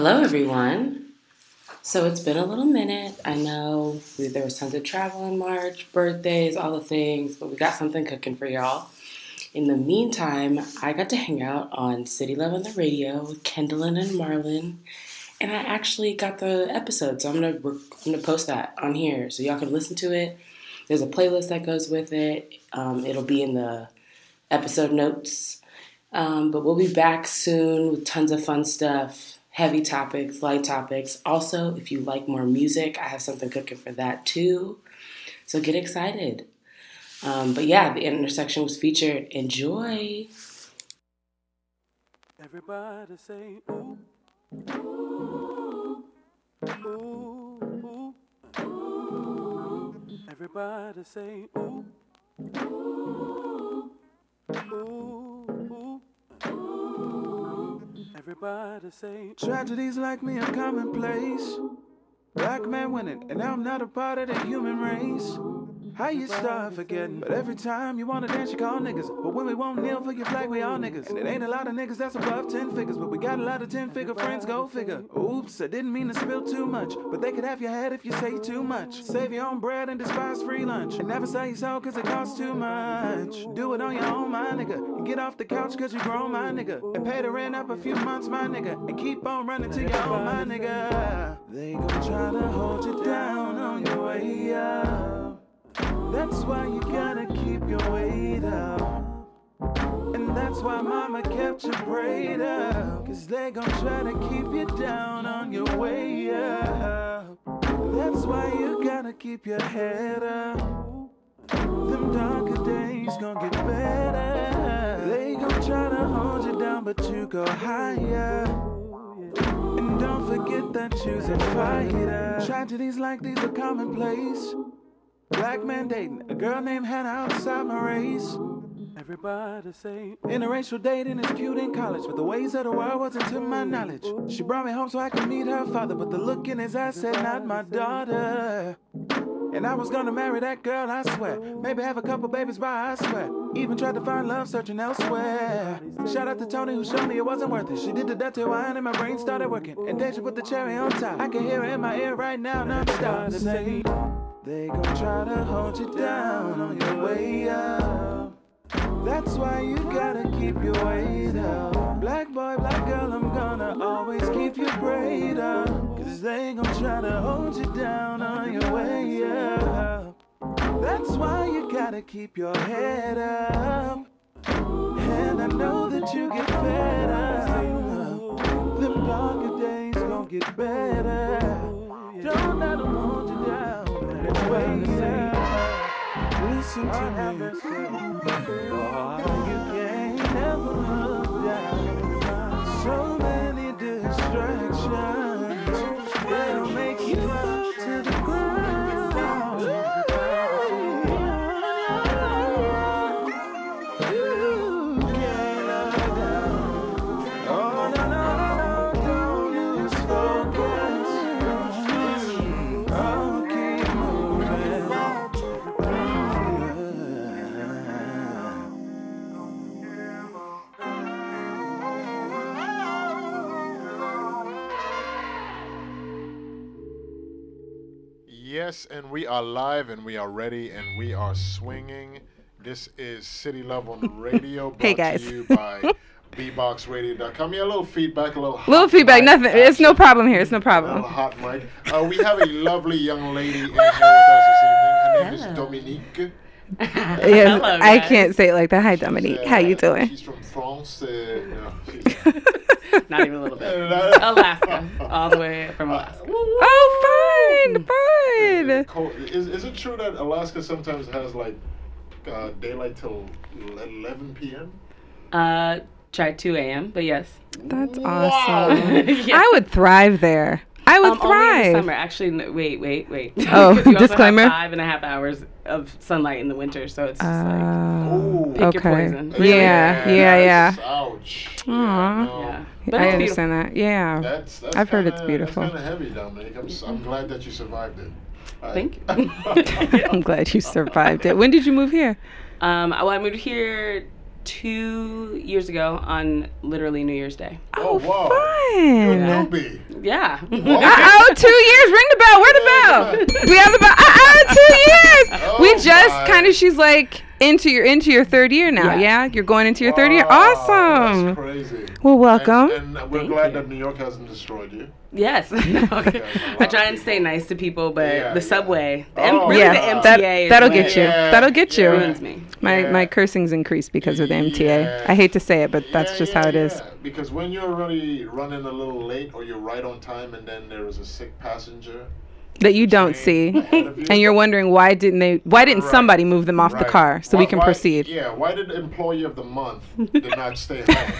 Hello, everyone. So it's been a little minute. I know there was tons of travel in March, birthdays, all the things, but we got something cooking for y'all. In the meantime, I got to hang out on City Love on the radio with Kendallin and Marlon, and I actually got the episode, so I'm gonna I'm gonna post that on here so y'all can listen to it. There's a playlist that goes with it. Um, it'll be in the episode notes. Um, but we'll be back soon with tons of fun stuff, heavy topics, light topics. Also, if you like more music, I have something cooking for that too. So get excited. Um, but yeah, the intersection was featured. Enjoy. Everybody say ooh, ooh, ooh, ooh. Everybody say ooh, ooh, ooh, ooh. Everybody say tragedies like me are commonplace. Black man winning, and I'm not a part of the human race. How you start forgetting? But every time you wanna dance, you call niggas. But when we won't kneel for your flag, we all niggas. And it ain't a lot of niggas that's above 10 figures. But we got a lot of 10 figure friends, go figure. Oops, I didn't mean to spill too much. But they could have your head if you say too much. Save your own bread and despise free lunch. And never sell your cause it costs too much. Do it on your own, my nigga. And get off the couch cause you grown, my nigga. And pay the rent up a few months, my nigga. And keep on running to your own, my nigga. They gon' try to hold you down on your way up. That's why you gotta keep your weight up. And that's why mama kept your prayed up. Cause they gon' try to keep you down on your way up. That's why you gotta keep your head up. Them darker days gon' get better. They gon' try to hold you down, but you go higher. And don't forget that you's a fighter. Tragedies like these are commonplace. Black man dating a girl named Hannah outside my race. Everybody say interracial dating is cute in college, but the ways of the world wasn't to my knowledge. She brought me home so I could meet her father, but the look in his eyes said, "Not my daughter." And I was gonna marry that girl, I swear. Maybe have a couple babies by, I swear. Even tried to find love searching elsewhere. Shout out to Tony who showed me it wasn't worth it. She did the death to wine and my brain started working. And then she put the cherry on top. I can hear it in my ear right now, non-stop. They gon' try to hold you down on your way up. That's why you gotta keep your weight up. Black boy, black girl, I'm gonna always keep you prayed up. Cause they gon' try to hold you down on your way up. That's why you gotta keep your head up. And I know that you get fed up. Them darker days gon' get better. Don't let Listen to me. Yes, and we are live and we are ready and we are swinging. This is City Love on the Radio. Brought Hey, guys. to you by bboxradio.com. Yeah, a little feedback, a little hot Little feedback, mic nothing. It's no problem here. It's no problem. little hot mic. Uh, we have a lovely young lady in here with us this evening. Her name is Hello. Dominique. Yes, Hello, I can't say it like that. Hi, Dominique. Uh, How you doing? She's from France. Uh, no, she's, Not even a little bit. Uh, Alaska, all the way from Alaska. Oh, fine, fine. Cold. Is, is it true that Alaska sometimes has like uh, daylight till 11 p.m.? Uh, try 2 a.m. But yes. That's Wow. awesome. Yeah. I would thrive there. I would Um, only in the summer. Actually, no, wait, wait, wait. Oh, 'Cause you also have disclaimer. five and a half hours of sunlight in the winter, so it's just like Oh, Ooh. Pick your okay. poison. Really? Yeah, yeah, yeah. that's- Ouch. Aw. Yeah, no. yeah. But I it's understand that. Yeah. That's, that's I've heard kinda, it's beautiful. That's kind of heavy, Dominic. I'm, s- I'm glad that you survived it. I- Thank you. I'm glad you survived it. When did you move here? Um, well, I moved here two years ago on literally New Year's Day. oh, oh wow. Fun. You're a newbie. Yeah. Uh-oh, two years. Ring the bell. Where the bell? We have the bell. Uh-oh, two years. Oh we just kind of, she's like, into your into your third year now. Yeah. Yeah, you're going into your third year. Awesome. That's crazy. Well, welcome. And, and we're Thank glad you. that New York hasn't destroyed you. Yes. I try and stay nice to people, but Yeah, the yeah. subway, the Oh, really yeah, the MTA, that, is that'll get you. Yeah, That'll get you. yeah. ruins me. My Yeah. my cursing's increased because of the MTA. Yeah. I hate to say it, but that's Yeah, just yeah, how it is. yeah. Because when you're already running a little late or you're right on time and then there is a sick passenger, That you don't see, train ahead of you. and you're wondering why didn't they? Why didn't Right. somebody move them off the car so we can why- proceed? Yeah, why did employee of the month did not stay home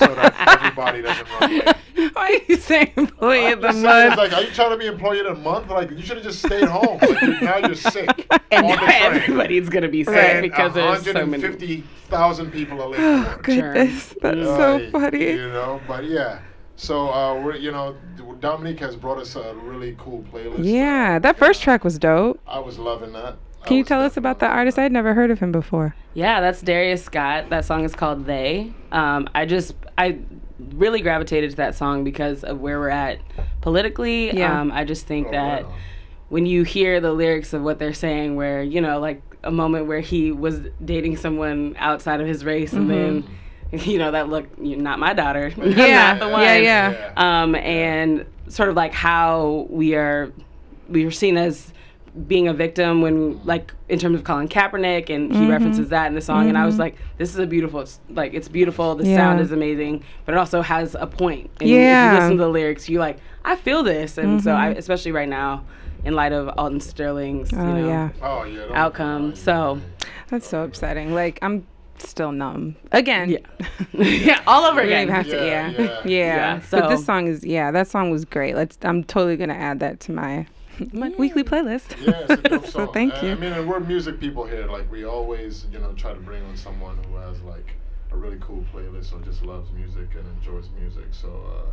so that everybody doesn't run late? Why are you saying employee of the I'm saying, It's month? like, are you trying to be employee of the month? Like, you should have just stayed home. Like, you, now you're sick. And on now the train. everybody's gonna be sick And because there's so many. 150,000 people are late Oh for work. goodness, that's so funny. You know, but yeah. So uh, we're you know Dominique has brought us a really cool playlist. Yeah, that first track was dope. I was loving that. I Can you tell us about that artist? I'd never heard of him before. Yeah, that's Darius Scott. That song is called They. Um, I just I really gravitated to that song because of where we're at politically. Yeah. Um, I just think Oh, that right on. when you hear the lyrics of what they're saying, where you know, like a moment where he was dating someone outside of his race, and then you know that look, you're not my daughter, Yeah, not the one. yeah, yeah. Um, and sort of like how we are we are seen as being a victim when like in terms of Colin Kaepernick and Mm-hmm. he references that in the song and I was like this is a beautiful it's, like it's beautiful the sound is amazing but it also has a point and Yeah. if you listen to the lyrics you like I feel this and so I Mm-hmm. especially right now in light of Alton Sterling's you Oh know yeah, Oh yeah. don't- outcome so that's so upsetting. Like I'm still numb again. yeah yeah all over We don't again even have to. Yeah, Yeah, yeah. yeah. Yeah, but this song is yeah. That song was great. Let's. I'm totally gonna add that to my my weekly playlist. Yeah, it's a dope so thank And, you. I mean, and we're music people here. Like we always, you know, try to bring on someone who has like a really cool playlist or just loves music and enjoys music. So. uh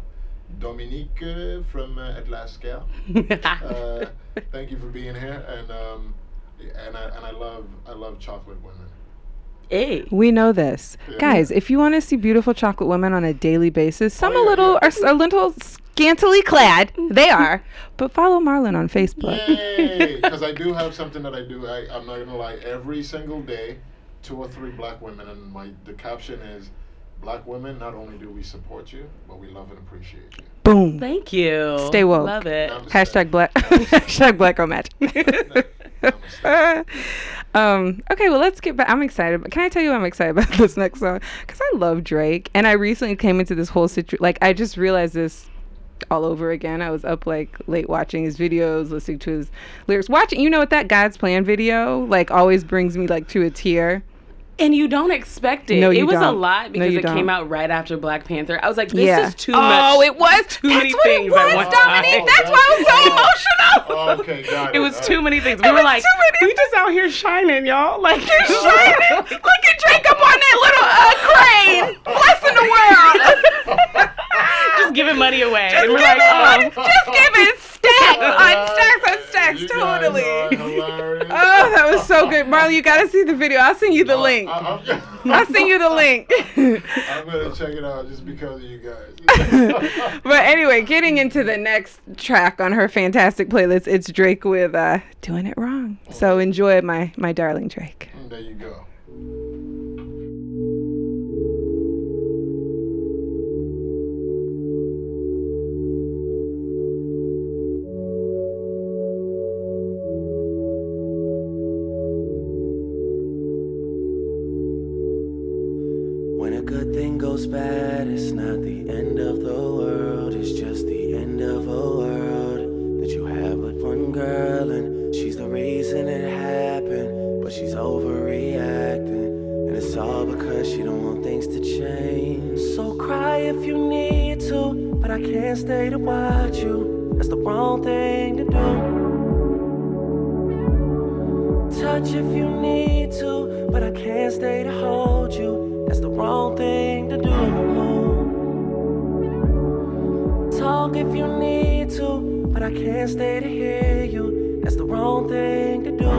Dominique uh, from uh, Atlaska. uh, thank you for being here, and um, and I and I love I love chocolate women. hey We know this, Yeah. guys. If you want to see beautiful chocolate women on a daily basis, some Oh, a little yeah. are s- a little scantily clad. They are, but follow Marlon on Facebook. Yay! Because I do have something that I do. I, I'm not gonna lie. Every single day, two or three black women, and my the caption is, "Black women, not only do we support you, but we love and appreciate you." Boom. thank you Stay woke. love it Namaste. Hashtag black. hashtag black girl match. um, okay, well, let's get back. I'm excited. But can I tell you I'm excited about this next song? Because I love Drake. And I recently came into this whole situation. Like, I just realized this all over again. I was up like late watching his videos, listening to his lyrics. Watching, you know what, that God's Plan video, like, always brings me like to a tear. And you don't expect it. No, you it was a don't. lot No, because you it came don't. out right after Black Panther. I was like, this yeah. is too oh, much. Oh, it was too That's many what it was, Dominique. time. That's why I was so emotional. Oh, okay, got it. It was All too many things. We It were was like, too many we just out here shining, y'all. Like, You're shining. Look at Drake up on that little uh, crane, blessing the world. just giving money away. Just and we're giving like, money- oh. just give giving stacks on stacks on stacks. Totally. Oh, that was so good, Marley. You gotta see the video. I'll send you the Uh, link. I, am I'll send you the link. I'm gonna check it out just because of you guys. but anyway, getting into the next track on her fantastic playlist, it's Drake with uh, "Doing It Wrong." So enjoy my my darling Drake. there you go. Goes bad, it's not the end of the world, it's just the end of a world. That you have but one girl, and she's the reason it happened, but she's overreacting. And it's all because she don't want things to change. So cry if you need to, but I can't stay to watch you. That's the wrong thing to do. Touch if you need to, but I can't stay to hold you. That's the wrong thing talk if you need to, but I can't stay to hear you. That's the wrong thing to do.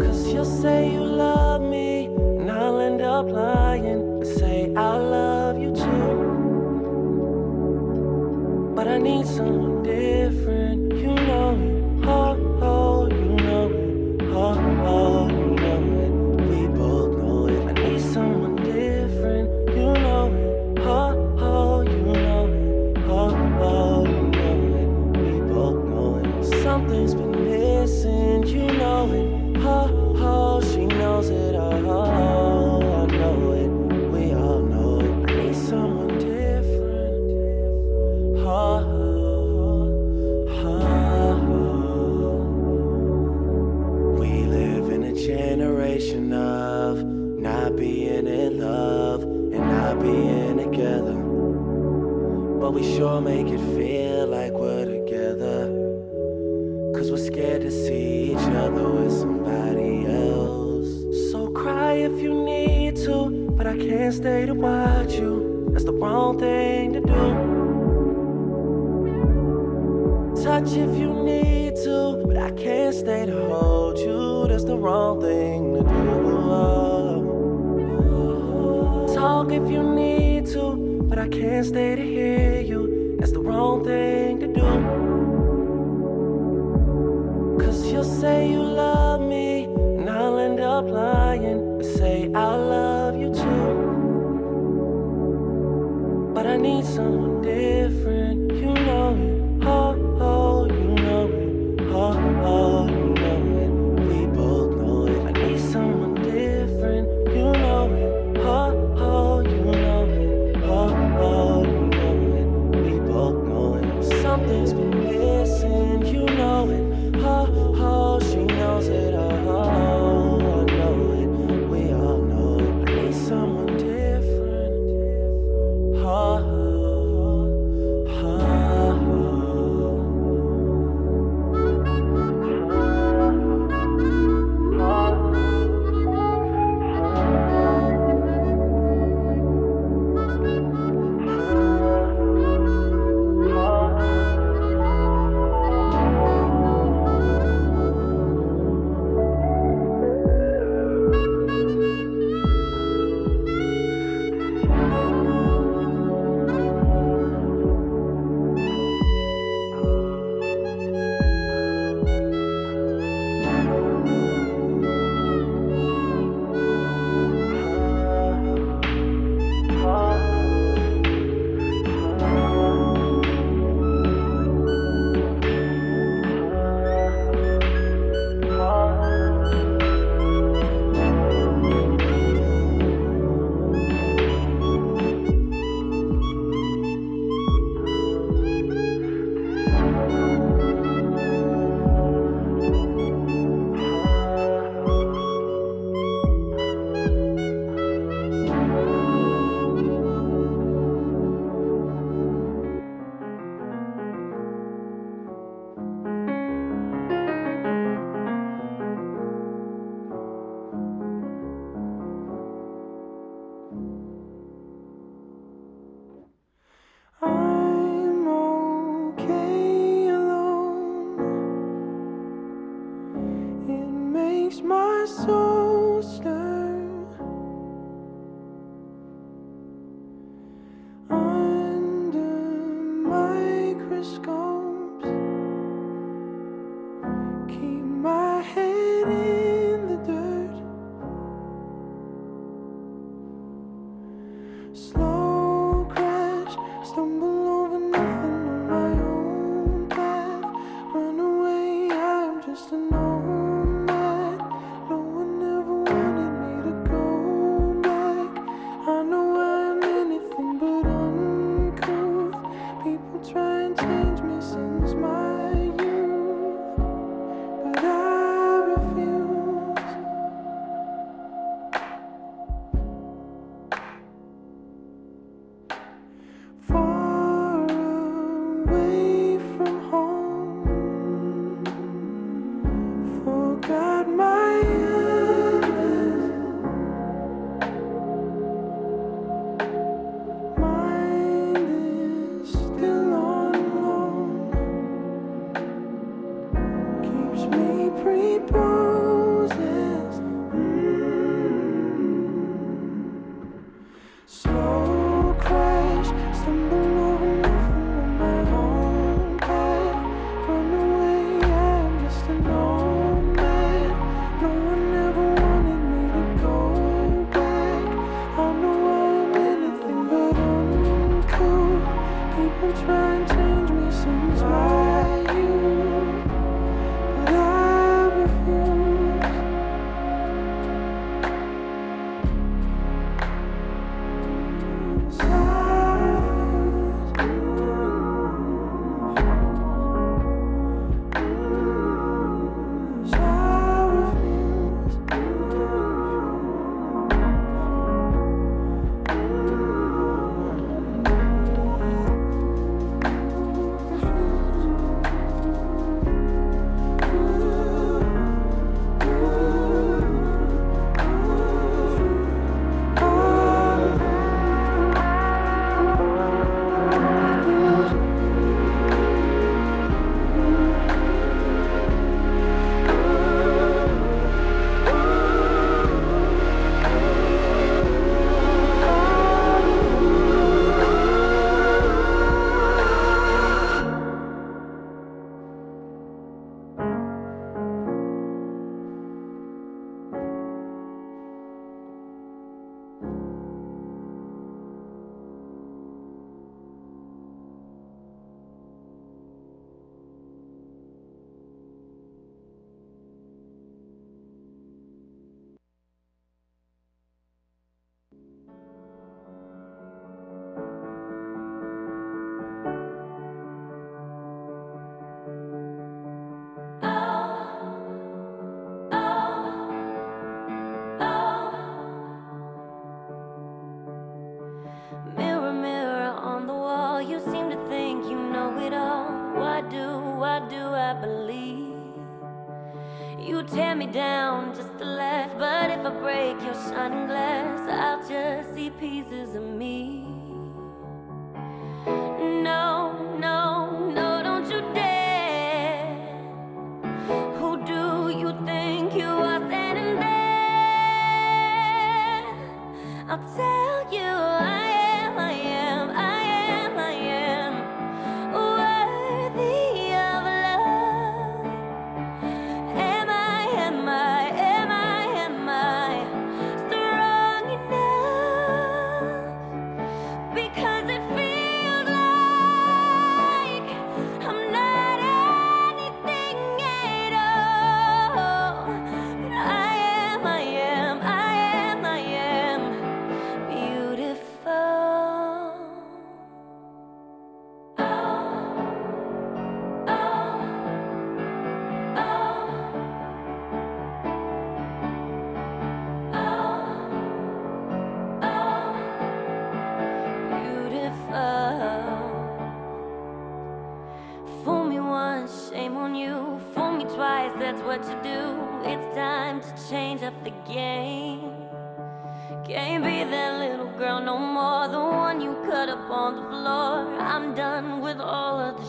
Cause you'll say you love me, and I'll end up lying and say I love you too. But I need some. Make it feel like we're together. Cause we're scared to see each other with somebody else. So cry if you need to, but I can't stay to watch you. That's the wrong thing to do. Touch if you need to, but I can't stay to hold you. That's the wrong thing to do. Talk if you need to, but I can't stay say you love me, and I'll end up lying. I say I love you too, but I need someone. Why do, why do I believe? You tear me down just to laugh, but if I break your shining glass, I'll just see pieces of me. No, no, no, don't you dare. Who do you think you are standing there? I'll tell game. Can't be that little girl no more, the one you cut up on the floor. I'm done with all of the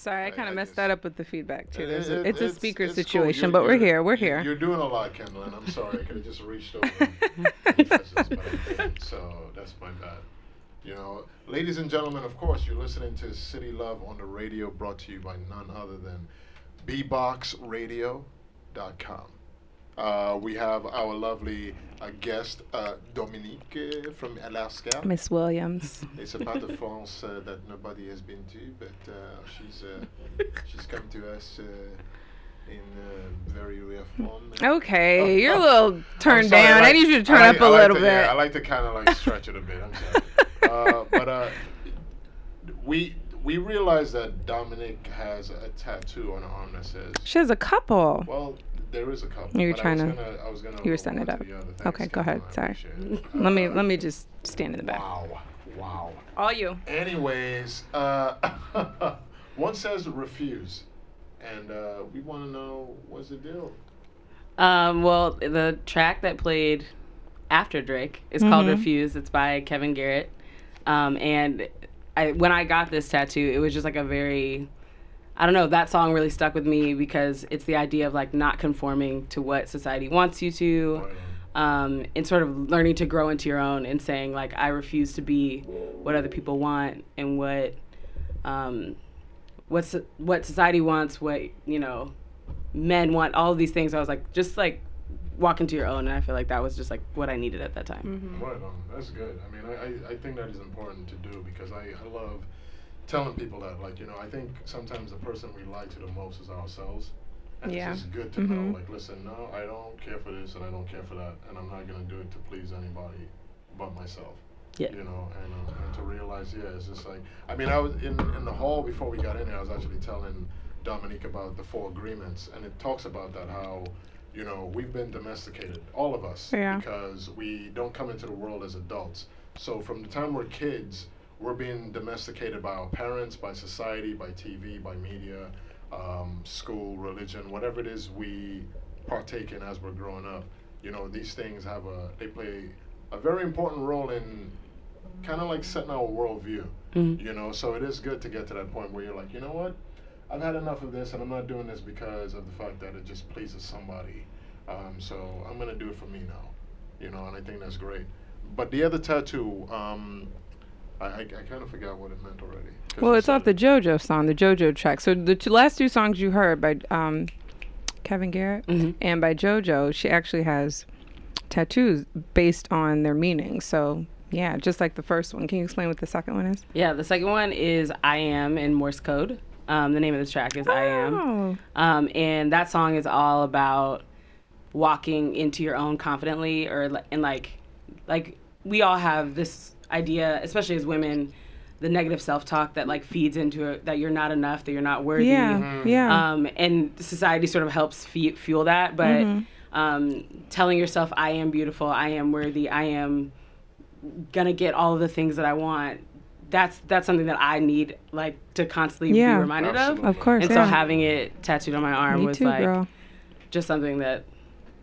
Sorry, I kind of messed that up with the feedback too. There's a, it- it's a speaker it's situation, You're- but we're here. We're here. You're doing a lot, Kendall, and I'm sorry. I could have just reached over and pressed this, but I didn't, so that's my bad. You know, ladies and gentlemen, of course, you're listening to City Love on the radio, brought to you by none other than bboxradio.com. Uh, we have our lovely uh, guest, uh, Dominique uh, from Alaska. Miss Williams. It's a part of France uh, that nobody has been to, but uh, she's uh, she's come to us uh, in uh, very rare form. Okay, you're a little turned sorry, down. I, like- need you to turn like- up a like little to- bit. Yeah, I like to kind of like stretch it a bit. I'm sorry. uh, but uh, we we realized that Dominic has a tattoo on her arm that says, she has a couple. well, there is a couple. You were trying I was to- Gonna, I was gonna you were setting it up. the other things, Okay, go ahead. Sorry. Let me let me just stand in the back. Wow, wow. All you. Anyways, uh, one says refuse, and uh, we want to know what's the deal. Um, well, the track that played after Drake is called Mhm. "Refuse." It's by Kevin Garrett, um, and I, when I got this tattoo, it was just like a very, I don't know, that song really stuck with me because it's the idea of like not conforming to what society wants you to, um, and sort of learning to grow into your own and saying like I refuse to be what other people want and what, um, what's what society wants, what you know, men want, all of these things. I was like, just like walk into your own, and I feel like that was just like what I needed at that time. Right on. That's good. I mean, I, I, I think that is important to do because I, I love telling people that. Like, you know, I think sometimes the person we lie to the most is ourselves. And Yeah. it's just good to Mhm. know, like, listen, no, I don't care for this and I don't care for that, and I'm not going to do it to please anybody but myself. Yeah. You know, and, uh, and to realize, yeah, it's just like, I mean, I was in, in the hall before we got in here, I was actually telling Dominique about the four agreements, and it talks about that, how, you know, we've been domesticated, all of us, Yeah. because we don't come into the world as adults. So from the time we're kids, we're being domesticated by our parents, by society, by TV, by media, um, school, religion, whatever it is we partake in as we're growing up. You know, these things have a, they play a very important role in kind of like setting our worldview. Mhm. You know, so it is good to get to that point where you're like, you know what? I've had enough of this, and I'm not doing this because of the fact that it just pleases somebody. Um, so I'm gonna do it for me now. You know, and I think that's great. But the other tattoo, um, I, I, I kind of forgot what it meant already. 'Cause Well, it's said off the. JoJo song, the JoJo track. So the two, last two songs you heard by um, Kevin Garrett Mhm. and by JoJo, she actually has tattoos based on their meaning. So yeah, just like the first one. Can you explain what the second one is? Yeah, the second one is "I Am" in Morse code. Um, the name of the track is "I Am." Oh. Um, and that song is all about walking into your own confidently or and like like we all have this idea especially as women the negative self-talk that like feeds into it that you're not enough that you're not worthy Yeah, yeah. um, and society sort of helps fe- fuel that but Mm-hmm. um, telling yourself i am beautiful i am worthy i am gonna get all of the things that i want that's that's something that i need like to constantly Yeah. be reminded Absolutely. of of course. and yeah. so having it tattooed on my arm Me was too, like girl. just something that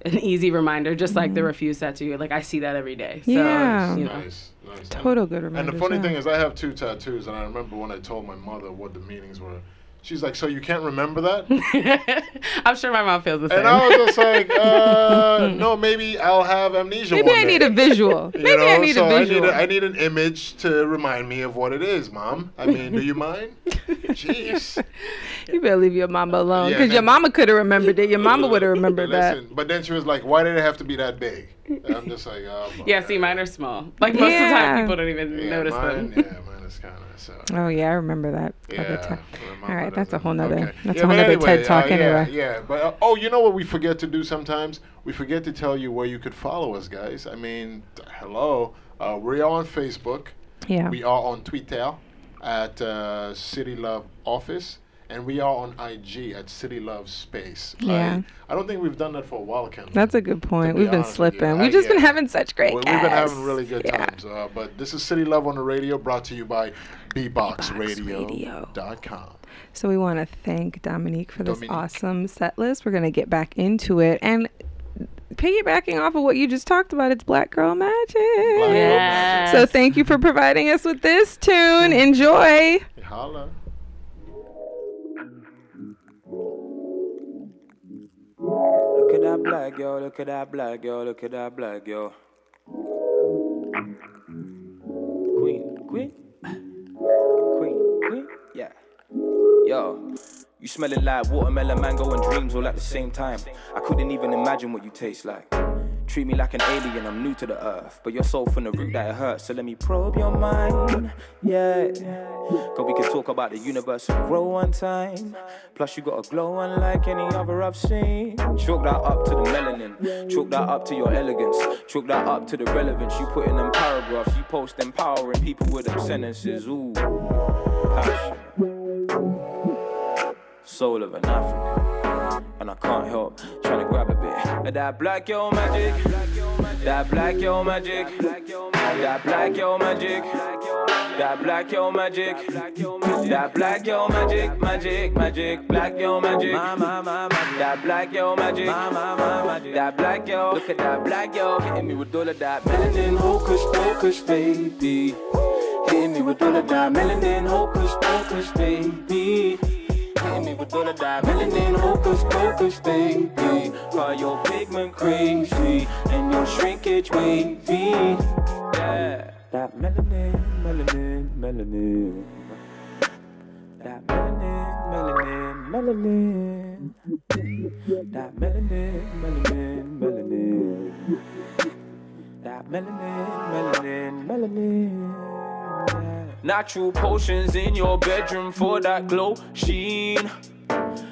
an easy reminder, just like the refuse tattoo. Like I see that every day. So, Mm-hmm. Yeah. you know. Nice, nice. Total good reminder. And the funny yeah. thing is, I have two tattoos, and I remember when I told my mother what the meanings were. She's like, "So you can't remember that?" I'm sure my mom feels the same. And I was just like, uh, "No, maybe I'll have amnesia." Maybe one I day." need a visual. You Maybe I need so a visual. I need, a, I need an image to remind me of what it is, Mom. I mean, do you mind? Jeez. you better leave your mama alone Yeah, because your mama could have remembered it. Your mama would have remembered that. Listen, but then she was like, "Why did it have to be that big?" And I'm just like, "Oh." yeah, see, mine are small. Like most of the time, people don't even yeah, notice mine, them. Yeah, mine is kind of so. Oh yeah, I remember that. Yeah. other time. All right, that's a whole nother. Okay. That's Yeah, a whole nother anyway, TED talk uh, yeah, anyway. Yeah, but uh, oh, you know what we forget to do sometimes? We forget to tell you where you could follow us, guys. I mean, hello. Uh, we are on Facebook. Yeah. We are on Twitter at uh, City Love Office. And we are on IG at City Love Space. Yeah. I, I don't think we've done that for a while, Ken. That's a good point. be We've been honest with you, slipping. We've just been having such great We- We've been having really good Yeah. times. Uh, but this is City Love on the radio, brought to you by Radio. bboxradio.com. So we want to thank Dominique for this Dominique. awesome set list. We're gonna get back into it, and piggybacking off of what you just talked about, it's Black Girl Magic. Black Girl Yes. So thank you for providing us with this tune. Enjoy. Holla. Look at that black girl, look at that black girl, look at that black girl. Queen, queen, queen, queen, yeah. Yo, you smelling like watermelon, mango, and dreams all at the same time. I couldn't even imagine what you taste like. Treat me like an alien, I'm new to the earth. But you're so from the root that it hurts, so let me probe your mind. Yeah. Cause we can talk about the universe and grow on time. Plus, you got a glow unlike any other I've seen. Chalk that up to the melanin. Chalk that up to your elegance. Chalk that up to the relevance. You put in them paragraphs. You post empowering people with them sentences. Ooh. Passion. Soul of an African. And I can't help trying to grab a bit of that black girl magic. That black girl magic. That black girl magic. That black girl magic. That black girl magic. Magic, magic. Black girl magic. That black girl magic. That black girl. Look at that black girl. Hitting me with all of that melanin. Hocus pocus, baby. Hitting me with all of that melanin. Hocus pocus, baby. All of that melanin, hocus pocus, baby. Call your pigment crazy and your shrinkage wavy. Yeah. That melanin, melanin, melanin. That melanin, melanin, melanin. That melanin, melanin, melanin. That melanin, melanin, melanin. Natural potions in your bedroom for that glow sheen.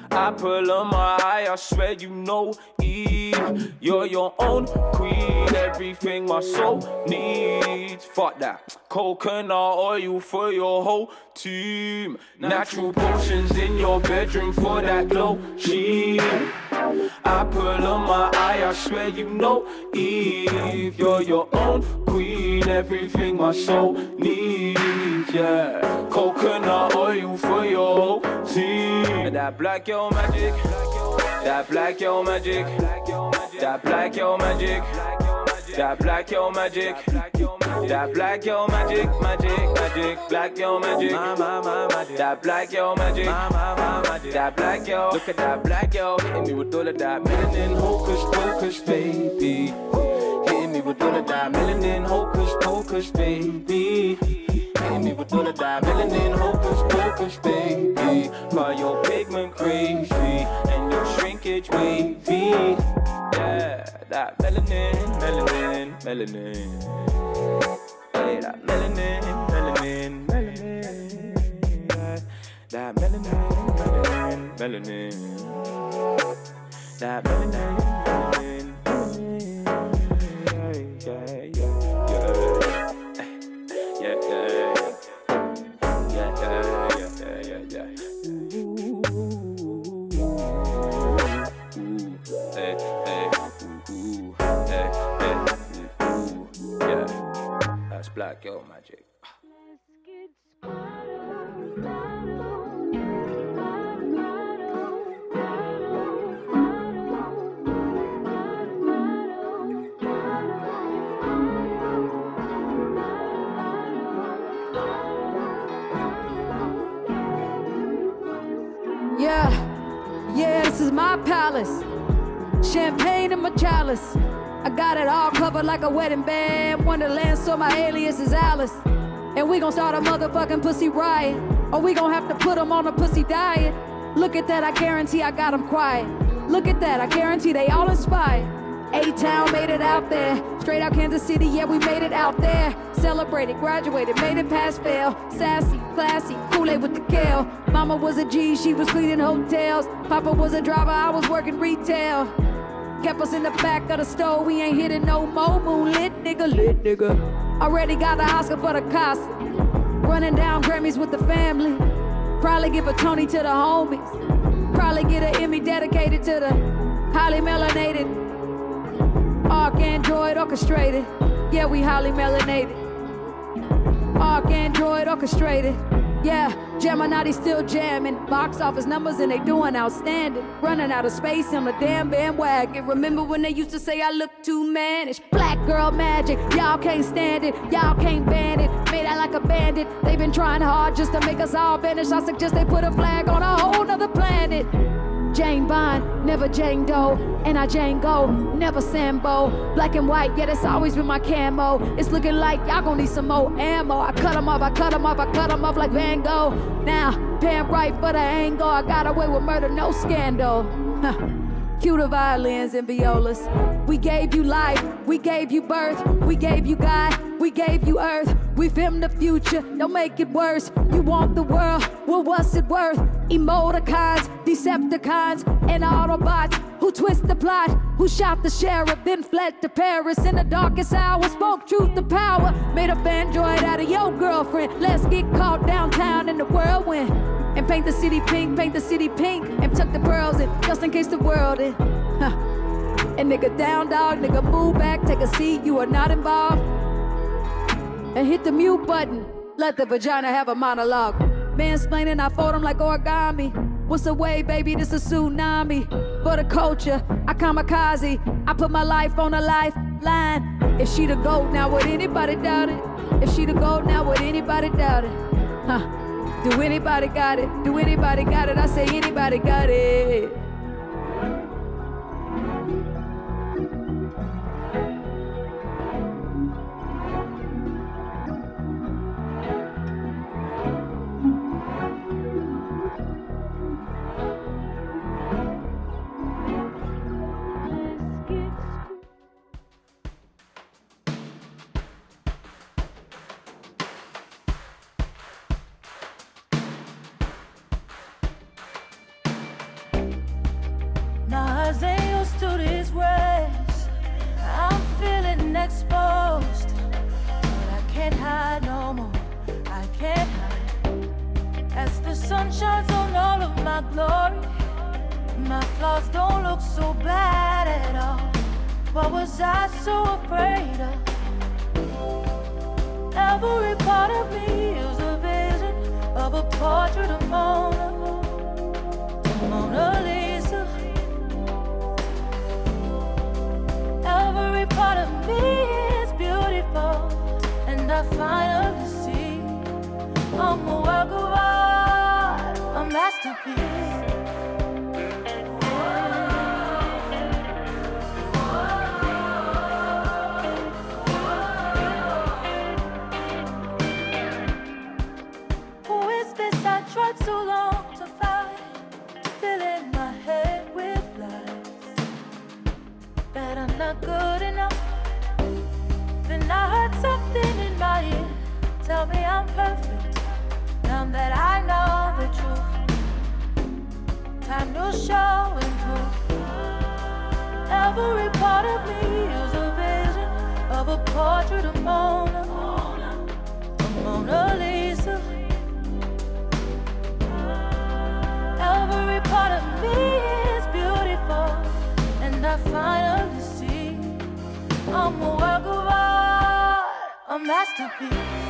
Apple on my eye, I swear you know Eve. You're your own queen, everything my soul needs. Fuck that. Coconut oil for your whole team. Natural potions in your bedroom for that glow sheen. Apple on my eye, I swear you know Eve. You're your own queen, everything my soul needs. Yeah, coconut oil for your team. That black girl magic, that black girl magic, that black girl magic, that black girl magic, that black girl magic, magic, magic, black girl magic, that black girl magic, that black girl. Look at that black girl, hitting me with all of that melanin, hocus pocus, baby. Hitting me with all of that melanin, hocus pocus, baby. Me with all of that melanin, hocus pocus, baby. Call your pigment crazy and your shrinkage wavy. Yeah, that melanin, melanin, melanin. Hey, that melanin, melanin, melanin. Yeah, that melanin, melanin, melanin. That melanin, melanin, melanin. Yeah, yeah, yeah, Girl Magic. Yeah, yeah, this is my palace. Champagne in my chalice. I got it all covered like a wedding band. Wonderland, so my alias is Alice. And we gon' start a motherfucking pussy riot. Or we gon' have to put 'em on a pussy diet. Look at that, I guarantee I got 'em quiet. Look at that, I guarantee they all inspired. A-Town made it out there. Straight out Kansas City, yeah, we made it out there. Celebrated, graduated, made it past fail. Sassy, classy, Kool-Aid with the kale. Mama was a G, she was cleaning hotels. Papa was a driver, I was working retail. Kept us in the back of the store, we ain't hitting no more. Moonlit nigga, lit nigga. Already got the Oscar for the Casa. Running down Grammys with the family. Probably give a Tony to the homies. Probably get an Emmy dedicated to the highly melanated. ArchAndroid orchestrated. Yeah, we highly melanated. ArchAndroid orchestrated. Yeah, Gemini still jamming. Box office numbers and they doing outstanding. Running out of space on the damn bandwagon. Remember when they used to say I look too mannish? Black girl magic, y'all can't stand it. Y'all can't ban it. Made out like a bandit. They've been trying hard just to make us all vanish. I suggest they put a flag on a whole nother planet. Jane Bond, never Jane Doe. And I Django, never Sambo. Black and white, yeah, that's always been my camo. It's looking like y'all gon' need some more ammo. I cut 'em off, I cut 'em off, I cut 'em off like Van Gogh. Now, paying right for the angle. I got away with murder, no scandal. Cue the violins and violas. We gave you life, we gave you birth, we gave you God, we gave you earth. We filmed the future, don't make it worse. You want the world, well, what's it worth? Emoticons, Decepticons, and Autobots who twist the plot, who shot the sheriff, then fled to Paris in the darkest hour. Spoke truth to power, made a fandroid out of your girlfriend. Let's get caught downtown in the whirlwind. And paint the city pink, paint the city pink, and tuck the pearls in, just in case the world in. Huh. And nigga down dog, nigga move back, take a seat, you are not involved. And hit the mute button, let the vagina have a monologue. Mansplaining, I fold them like origami. What's the way, baby? This a tsunami. For the culture, I kamikaze. I put my life on a lifeline. If she the goat, now would anybody doubt it? If she the goat, now would anybody doubt it? Huh. Do anybody got it? Do anybody got it? I say anybody got it. Masterpiece.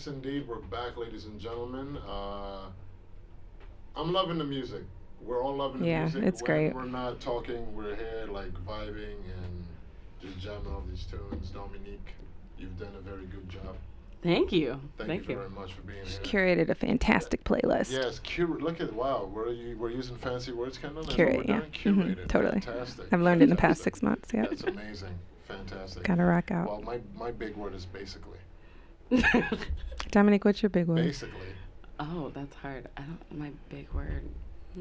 Yes, indeed, we're back, ladies and gentlemen. Uh, I'm loving the music. We're all loving the Yeah, music. it's When great. We're not talking. We're here like vibing and just jamming all these tunes. Dominique, you've done a very good job. Thank you. Thank, Thank you you. very much for being She here. curated a fantastic playlist. Yes, cur- look at wow. We're you, we're using fancy words, Kendall. That's Curate, what we're yeah. doing? Mhm, totally. Fantastic. I've learned it in the past six months. Yeah. That's amazing. Fantastic. Gotta rock out. Well, my my big word is basically. Dominique, what's your big word? Basically. oh, that's hard. I don't. My big word.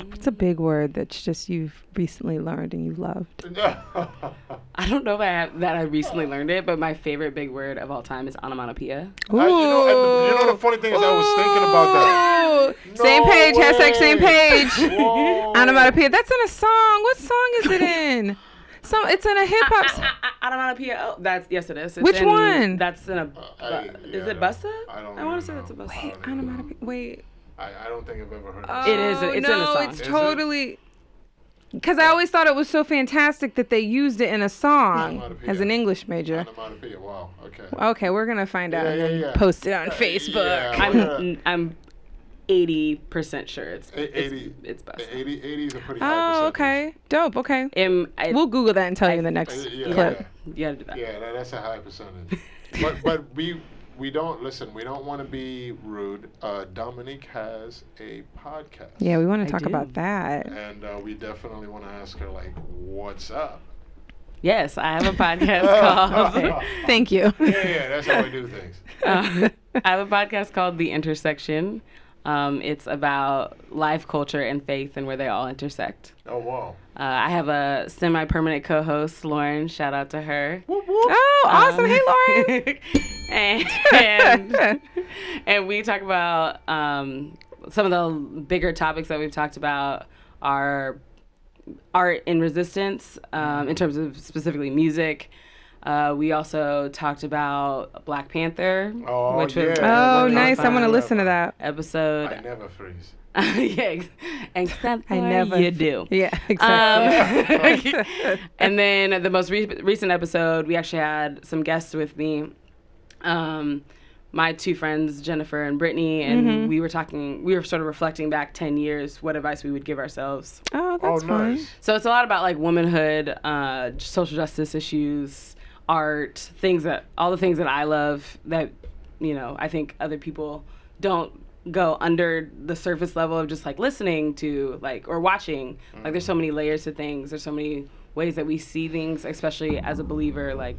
What's a big word that's just you've recently learned and you loved? I don't know if I have, that I recently learned it, but my favorite big word of all time is onomatopoeia. I- you, know, and you know the funny thing is, I was thinking about that. Ooh. same No page, hashtag same page. Whoa. Onomatopoeia. That's in a song. What song is it in? Some. It's in a hip hop. S- Onomatopoeia. Oh, that's yes, it is. It's Which in- one? That's in a. Uh, I- is yeah, it Busta? I don't I want to say that's a Busta. I Wait, don't know. Wait. I, I don't think I've ever heard Oh, of It is- it's in a no, song. it's Is it? totally. Because I always thought it was so fantastic that they used it in a song as an English major. Onomatopoeia. Wow. Okay. Okay, we're gonna find out Yeah, and yeah, then yeah. post it on Uh, Facebook. yeah. I'm Yeah. n- I'm eighty percent sure it's A- 80, it's, it's Busta. 80, 80 is a pretty high Oh, percentage. okay. Dope. Okay. Um, I, We'll Google that and tell you in the Uh, next yeah, clip. you gotta do that. Yeah, that, that's a high percentage. but but we we don't listen. We don't want to be rude. Uh, Dominique has a podcast. Yeah, we want to talk do. about that. And uh, we definitely want to ask her like, what's up? Yes, I have a podcast called. Thank you. Yeah, yeah, that's how I do things. Uh, I have a podcast called The Intersection. Um, it's about life, culture, and faith, and where they all intersect. Oh wow. Uh, I have a semi-permanent co-host, Lauren. Shout out to her. Oh, awesome. Um, hey, Lauren. and, and and we talk about um, some of the bigger topics that we've talked about are art and resistance um, in terms of specifically music. Uh, we also talked about Black Panther, Oh, which was yeah. Oh, really nice. I want to listen to that. episode. I never freeze. yeah, except I never- you do. Yeah, exactly. Um, and then the most re- recent episode, we actually had some guests with me. Um, my two friends, Jennifer and Brittany, and Mm-hmm. we were talking. We were sort of reflecting back ten years, what advice we would give ourselves. oh, Oh, that's fun. nice. So it's a lot about like womanhood, uh, social justice issues, art, things that all the things that I love that you know I think other people don't go under the surface level of just like listening to like or watching. Like there's so many layers to things. There's so many ways that we see things, especially as a believer. Like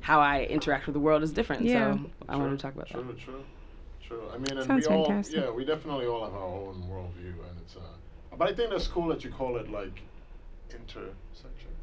how I interact with the world is different. Yeah. So I wanted to talk about True, that. true, true. true. I mean, and Sounds we all, fantastic. yeah, we definitely all have our own worldview, and it's. Uh, but I think that's cool that you call it like intersection.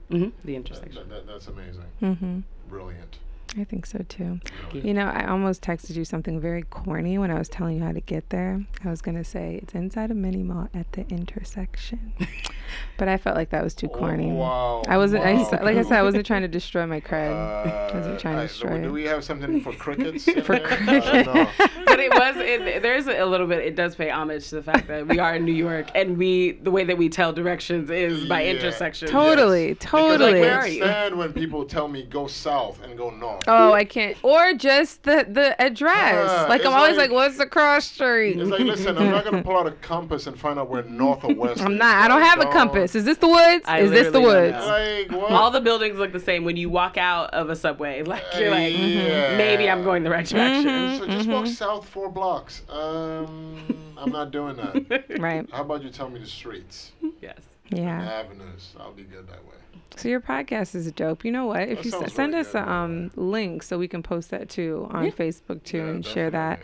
Hmm The intersection. that, that, that's amazing. Mm-hmm. Brilliant. I think so too. Brilliant. You know, I almost texted you something very corny when I was telling you how to get there. I was gonna say it's inside a mini mall at the intersection, but I felt like that was too corny. Oh, Wow. I wasn't. Wow. s- like I said, I wasn't trying to destroy my cred. I wasn't trying to Uh, destroy do we have something for crickets? For there? cricket. Uh, no. but it was it, there's a little bit it does pay homage to the fact that we are in New York and we the way that we tell directions is by Yeah. intersection. Totally, Yes. Because totally. Where can't are you? stand when people tell me go south and go north. Oh, I can't. Or just the the address. Ah, like I'm always like- like, what's the cross street? It's like, listen, I'm not gonna pull out a compass and find out where north or west. I'm is. not. I don't Like, have a compass. Is this the woods? I Is this the woods? Like what? All the buildings look the same when you walk out of a subway. Like you're like, Yeah. maybe I'm going the right direction. So just walk south four blocks. Um, I'm not doing that. Right. How about you tell me the streets, Yes. the Yeah. avenues? I'll be good that way. So your podcast is dope. You know what? If That you sounds s- send really us good, a um link so we can post that too on Yeah. Facebook too Yeah, and share that.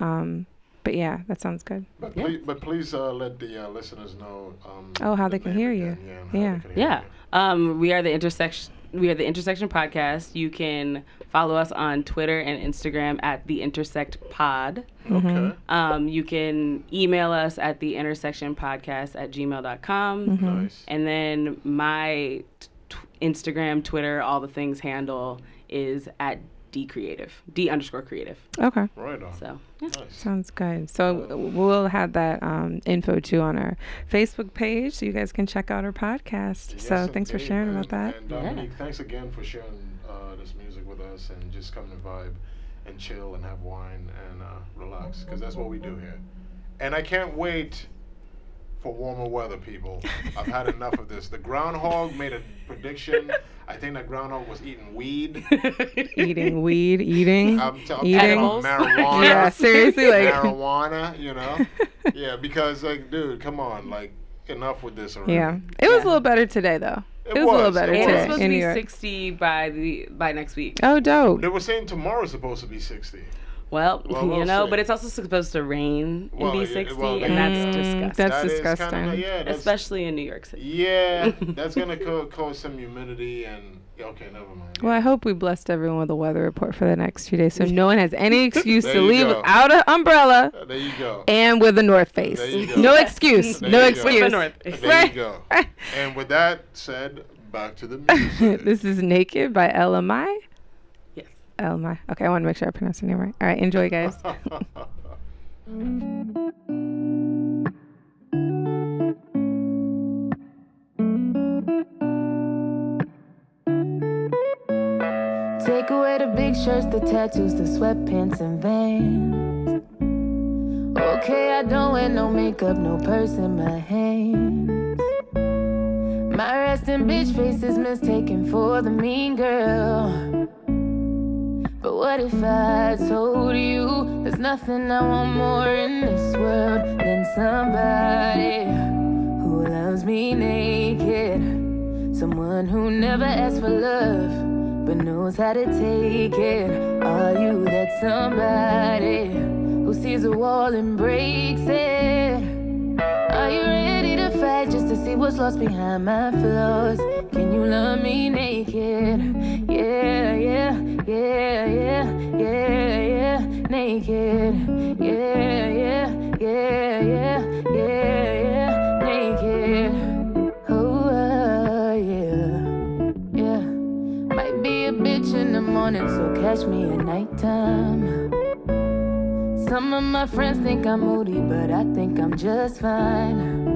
Um, but yeah, that sounds good. But Yeah. please, but please uh, let the uh, listeners know. Um, Oh, how the they can hear you. again, Yeah. and how Yeah. they can hear Yeah. you. Um, we are the intersection. We are the Intersection Podcast. You can follow us on Twitter and Instagram at the Intersect Pod. Okay. Um, you can email us at the intersection podcast at gmail.com. Mm-hmm. Nice. And then my t- t- Instagram, Twitter, all the things handle is at D creative, D underscore creative. Okay. Right on. So, yeah. Nice. Sounds good. So we'll have that um, info too on our Facebook page, so you guys can check out our podcast. Yes, so thanks for sharing man. about that. And Dominique, thanks again for sharing uh, this music with us and just come to vibe and chill and have wine and uh, relax because that's what we do here. And I can't wait for warmer weather, people. I've had enough of this. The groundhog made a prediction. I think that groundhog was eating weed. eating weed, eating, I'm, t- I'm eating. talking about marijuana. Yeah, seriously, like marijuana, you know? yeah, because like, dude, come on, like, enough with this already. yeah. It was Yeah. a little better today though. It It, was, a little was, better it And was. it's supposed to in New be 60 by the by next week. Oh, dope. They were saying tomorrow's supposed to be 60. Well, Well, you we'll know, see. but it's also supposed to rain Well, and yeah, be 60, well, and that's Mm, disgusting. That's That is disgusting. kinda, yeah, that's, Especially in New York City. Yeah, that's gonna co- cause some humidity and okay, never mind. Well, I hope we blessed everyone with a weather report for the next few days, so no one has any excuse to leave go. without an umbrella Uh, there you go. and with a North Face. There you go. No excuse. There no you go. With excuse. the North Face. There you go. And with that said, back to the music. this is Naked by Ella Mai. Oh, yes. Ella Mai. Okay, I want to make sure I pronounce the name right. All right, enjoy, guys. Take away the big shirts, the tattoos, the sweatpants and vans. Okay, I don't wear no makeup, no purse in my hands. My resting bitch face is mistaken for the mean girl. But what if I told you there's nothing I want more in this world than somebody who loves me naked? Someone who never asks for love but knows how to take it. Are you that somebody who sees a wall and breaks it? Are you ready fight just to see what's lost behind my flaws? Can you love me naked? Yeah, yeah, yeah, yeah, yeah, yeah, naked. Yeah, yeah, yeah, yeah, yeah, yeah, naked. Oh, uh, yeah, yeah. Might be a bitch in the morning, so catch me at nighttime. Some of my friends think I'm moody, but I think I'm just fine.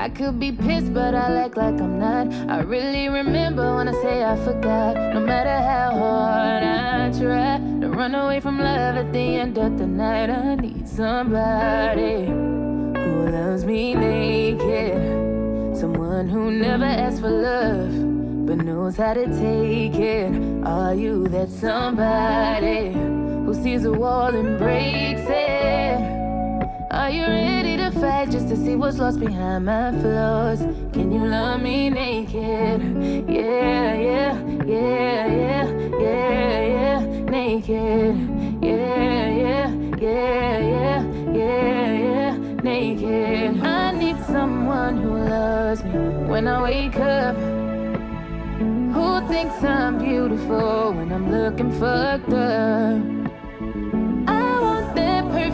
I could be pissed, but I act like I'm not. I really remember when I say I forgot. No matter how hard I try to run away from love at the end of the night, I need somebody who loves me naked. Someone who never asks for love, but knows how to take it. Are you that somebody who sees a wall and breaks it? Are you ready to fight just to see what's lost behind my flaws? Can you love me naked? Yeah, yeah, yeah, yeah, yeah, yeah, naked. Yeah, yeah, yeah, yeah, yeah, yeah, naked. I need someone who loves me when I wake up. Who thinks I'm beautiful when I'm looking fucked up?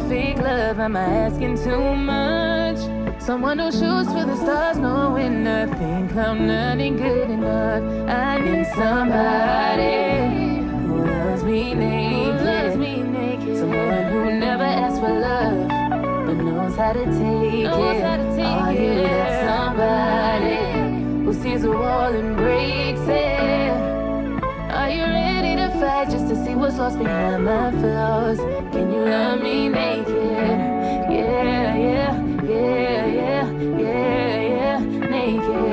I want that perfect love. Am I asking too much? Someone who shoots for the stars, knowing nothing, clown nothing good enough. I need somebody who loves me naked. Someone who never asks for love, but knows how to take it. Are you that somebody who sees a wall and breaks it? Are you ready just to see what's lost behind my flaws? Can you love me naked? Yeah, yeah, yeah, yeah, yeah, yeah, naked.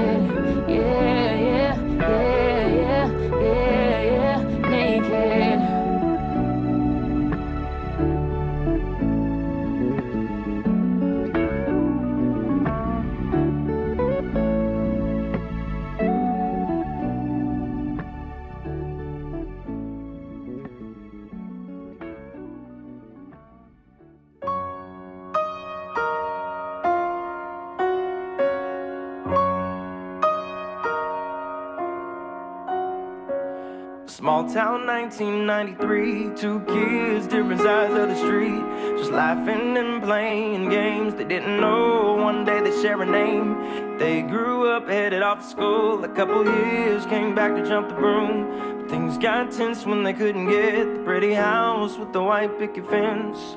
Small town 1993, two kids, different sides of the street. Just laughing and playing games they didn't know. One day they share a name. They grew up, headed off to school. A couple years, came back to jump the broom. But things got tense when they couldn't get the pretty house with the white picket fence.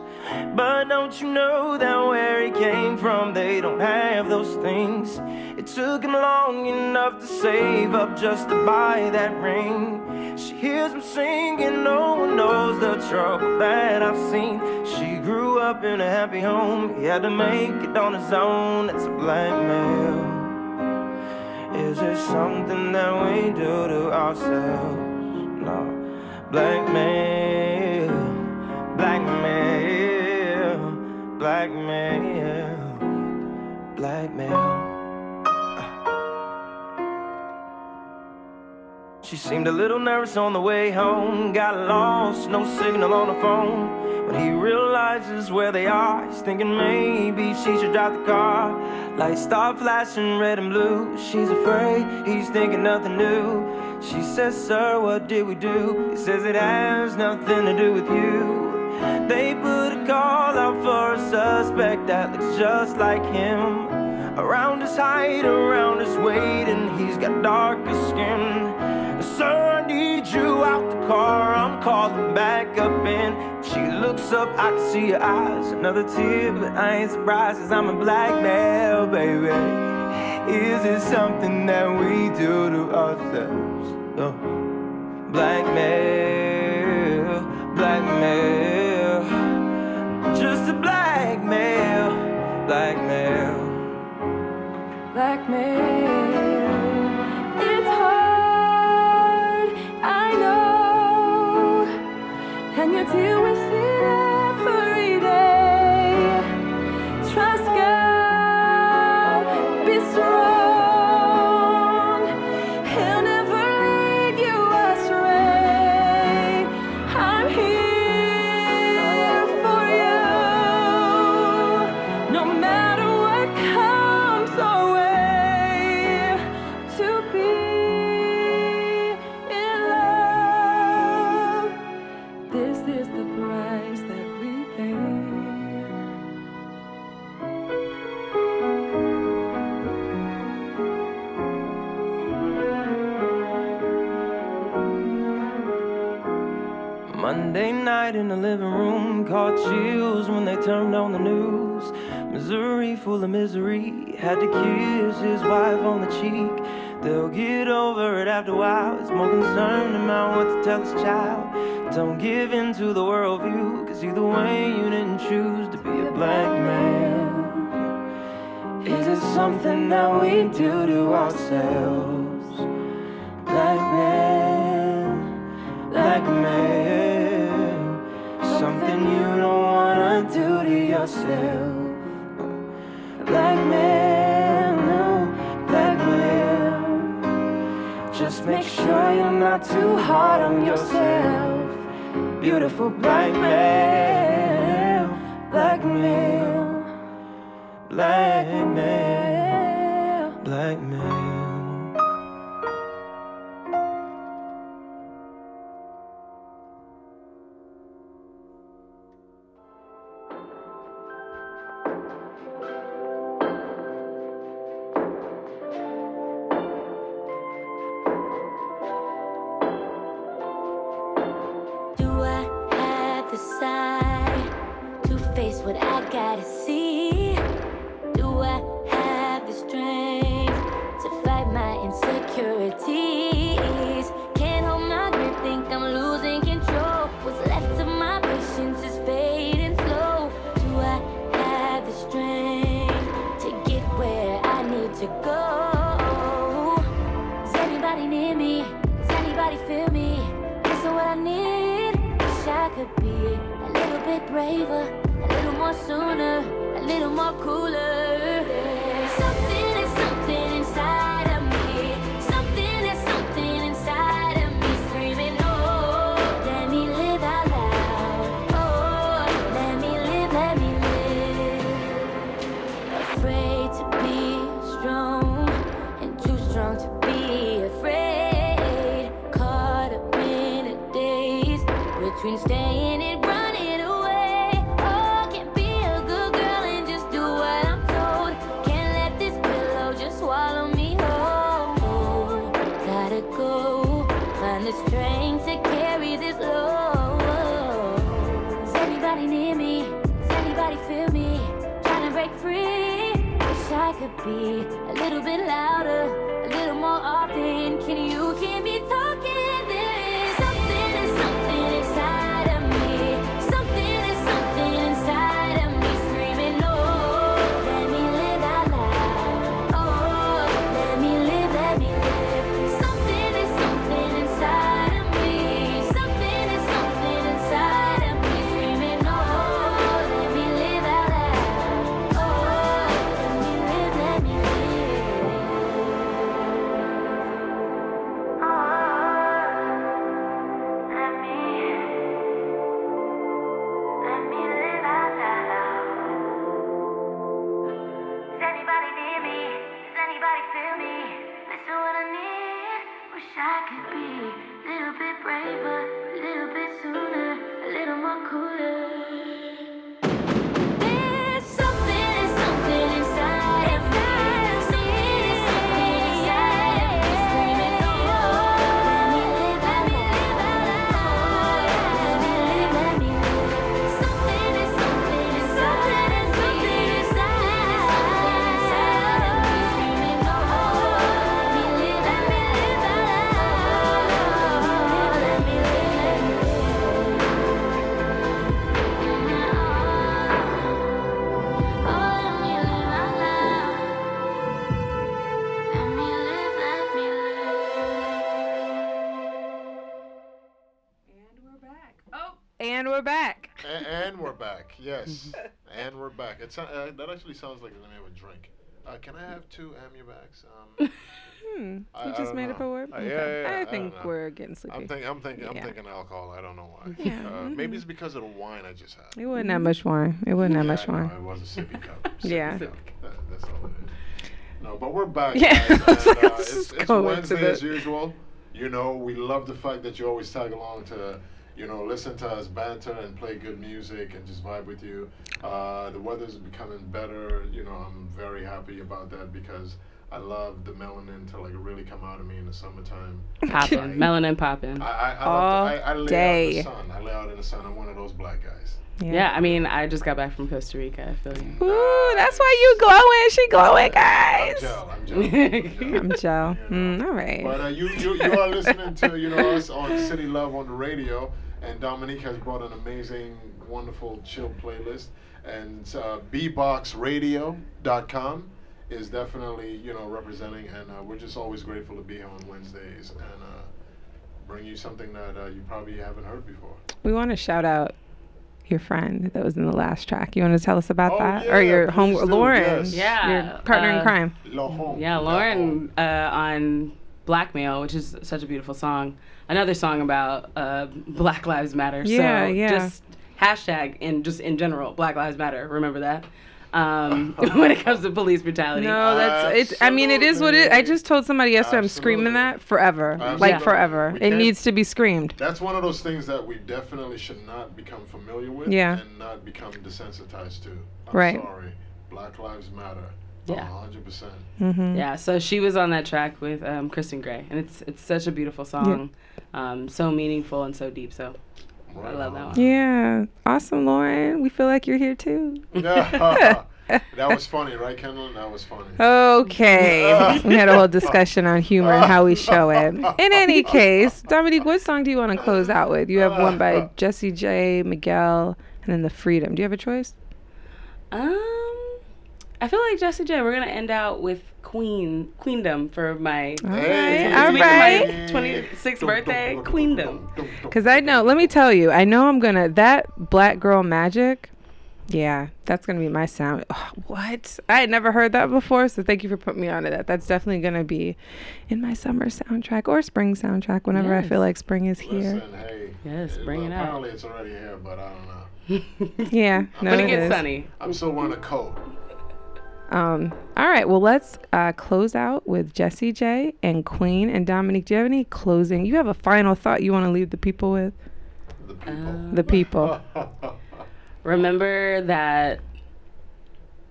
But don't you know that where he came from, they don't have those things. It took him long enough to save up just to buy that ring. She hears him singing, no one knows the trouble that I've seen. She grew up in a happy home, he had to make it on his own. It's a blackmail. Is it something that we do to ourselves? No, blackmail, blackmail, blackmail, blackmail. She seemed a little nervous on the way home. Got lost, no signal on the phone. When he realizes where they are, he's thinking maybe she should drive the car. Lights start flashing red and blue. She's afraid, he's thinking nothing new. She says, Sir, what did we do? He says, It has nothing to do with you. They put a call out for a suspect that looks just like him. Around his height, around his weight, and he's got darker skin. Sir, need you out the car. I'm calling back up in. She looks up, I can see her eyes. Another tear, but I ain't surprised, cause I'm a black male, baby. Is it something that we do to ourselves? Oh. Blackmail, blackmail. Just a blackmail, blackmail. blackmail. Turned on the news. Missouri full of misery, had to kiss his wife on the cheek. They'll get over it after a while. He's more concerned about what to tell his child. Don't give in to the worldview, cause either way you didn't choose to be a black man. Is it something that we do to ourselves? Blackmail, blackmail, something you don't wanna do yourself. Blackmail, no, blackmail. Just make sure you're not too hard on yourself. Beautiful blackmail, blackmail, blackmail, blackmail. Break free. Wish I could be a little bit louder, a little more often. Can you hear me talking? Yes, and we're back. It so- uh, that actually sounds like the name of a drink. Uh, can I have two Amubacks? Um, Hmm. I- You I just don't made up a word. Uh, yeah, yeah, yeah, I I think we're getting sleepy. I'm, think, I'm thinking. I'm thinking alcohol. I don't know why. Yeah, Uh, mhm. Maybe it's because of the wine I just had. It wasn't that much wine. It wasn't that much I know, wine. It was a sippy cup. Sippy Yeah. cup. That, that's all it is. No, but we're back. Yeah, guys, and, uh, it's, it's Wednesday as usual. You know, we love the fact that you always tag along to, you know, listen to us banter and play good music and just vibe with you. Uh, the weather's becoming better. You know, I'm very happy about that because I love the melanin to like really come out of me in the summertime. Popping, I- melanin popping. I, I, I, All love to, I, I lay out in the sun. I lay out in the sun. I'm one of those black guys. Yeah, I mean, I just got back from Costa Rica. I feel you. Ooh, that's why you glowing. She glowing, I'm guys. I'm gel. I'm gel. I'm Joe. You know. Mm, all right. But uh, you, you you are listening to you know us on City Love on the radio, and Dominique has brought an amazing, wonderful, chill playlist, and uh, bboxradio.com is definitely you know representing, and uh, we're just always grateful to be here on Wednesdays and uh, bring you something that uh, you probably haven't heard before. we want to shout out your friend that was in the last track. You want to tell us about Oh, that? or your home, please do, Lauren, yes. Yeah, your partner in uh, crime. Laurent. Yeah, Lauren uh, on Blackmail, which is such a beautiful song. Another song about uh, Black Lives Matter. Yeah, so yeah. Just hashtag and just in general, Black Lives Matter. Remember that. Um, when it comes to police brutality. No, that's it's. I mean, it is what it. I just told somebody yesterday. I'm screaming that forever, like Absolutely. forever. We It needs to be screamed. That's one of those things that we definitely should not become familiar with Yeah. and not become desensitized to. I'm Right. sorry. Black Lives Matter. Yeah. 100%. Mm-hmm. Yeah, so she was on that track with um, Kristen Gray, and it's it's such a beautiful song, um, so meaningful and so deep. So I love that one. Yeah, awesome, Lauren. We feel like you're here too. Yeah. that was funny, right, Kendall? That was funny. Okay, we had a whole discussion on humor and how we show it. In any case, Dominique, what song do you want to close out with? You have one by Jessie J, Miguel, and then The Freedom. Do you have a choice? Um, I feel like Jessie J. We're gonna end out with Queen Queendom for my All Hey. right, all It's right. my 26th birthday. Queendom. Because I know, let me tell you, I know I'm gonna that Black Girl Magic. Yeah, that's gonna be my sound. Oh, what? I had never heard that before, so thank you for putting me onto that. That's definitely gonna be in my summer soundtrack or spring soundtrack whenever I feel like spring is here. Listen, hey. Yes, bring it out. Apparently it's already here, but I don't know. Yeah, no, when it it gets is. sunny. I'm still wearing a coat. Um, all right, well, let's uh, close out with Jessie J and Queen and Dominique. Do you have any closing? You have a final thought you want to leave the people with? The people. The people. remember that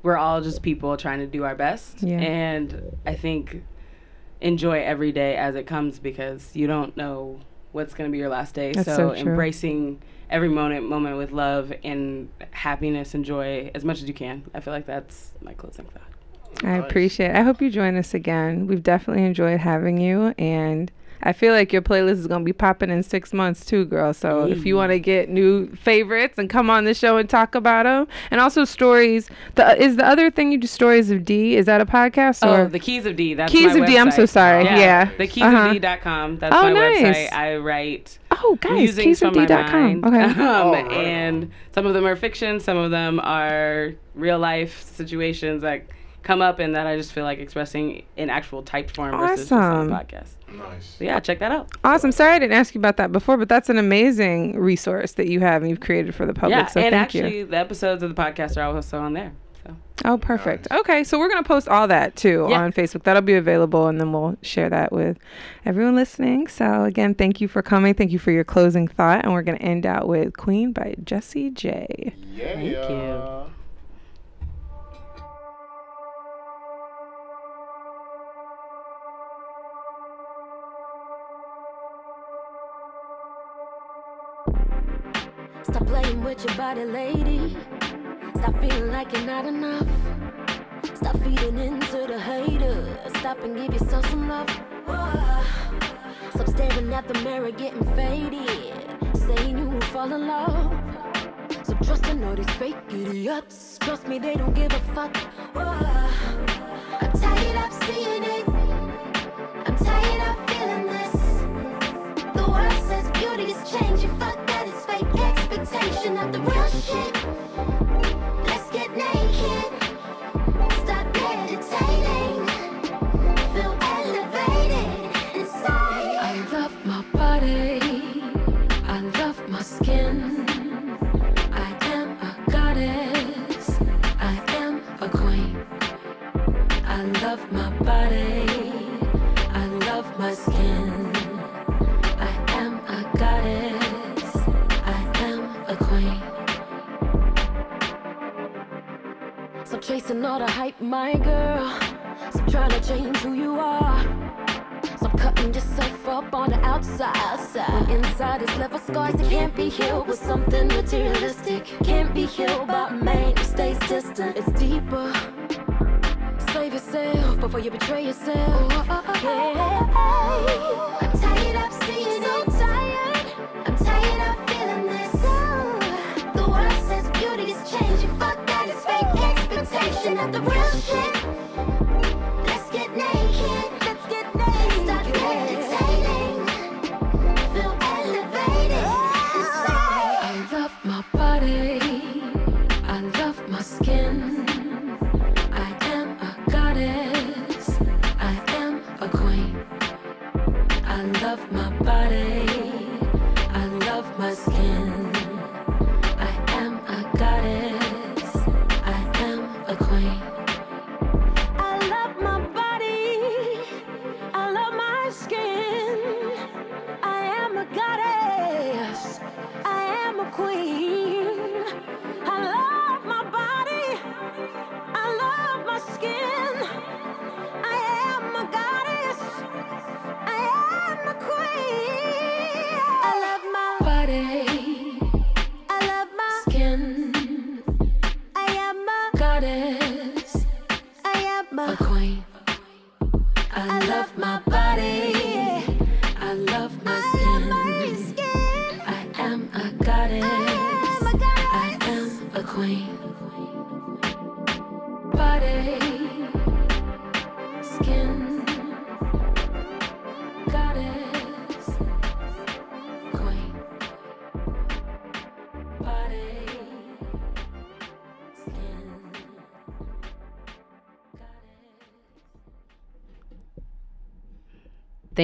we're all just people trying to do our best Yeah. and i think enjoy every day as it comes because you don't know what's going to be your last day That's so, so true. Embracing every moment moment with love and happiness and joy as much as you can i feel like that's my closing thought I appreciate it. I hope you join us again. We've definitely enjoyed having you and I feel like your playlist is gonna be popping in six months too, girl. So if you want to get new favorites and come on the show and talk about them, and also stories. The is the other thing you do stories of D? Is that a podcast or oh the keys of d that's Keys my of D? I'm so website. sorry. Yeah. the keys Uh-huh. of d.com that's Oh, my nice. website i write oh guys, musings from my Okay. Um, Oh. And some of them are fiction, some of them are real life situations that come up and that I just feel like expressing in actual typed form versus just on Awesome. a podcast. Nice. So yeah, check that out. Awesome. Sorry I didn't ask you about that before, but that's an amazing resource that you have and you've created for the public. yeah, so and thank actually you. the episodes of the podcast are also on there. So Oh, perfect. Okay, so we're gonna post all that too Yeah. on Facebook. That'll be available, and then we'll share that with everyone listening. So again, thank you for coming. Thank you for your closing thought, and we're gonna end out with "Queen" by Jessie J. Yeah. Thank you. Stop playing with your body, lady. Stop feeling like you're not enough. Stop feeding into the haters. Stop and give yourself some love. Whoa. Stop staring at the mirror, getting faded. Saying you will fall in love. So trust in all these fake idiots. Trust me, they don't give a fuck. Whoa. I'm tired of seeing it. I'm tired of feeling this. The world says beauty is changing. Fuck that, it's fake expectation of the real shit. All the hype, my girl. Stop trying to change who you are. Stop cutting yourself up on the outside. When inside is with scars that can't be healed with something materialistic. Can't be healed by man who stays distant. It's deeper. Save yourself before you betray yourself. Yeah. The real shit.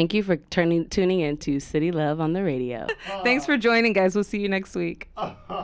Thank you for turning tuning in to City Love on the radio. Thanks for joining, guys. We'll see you next week.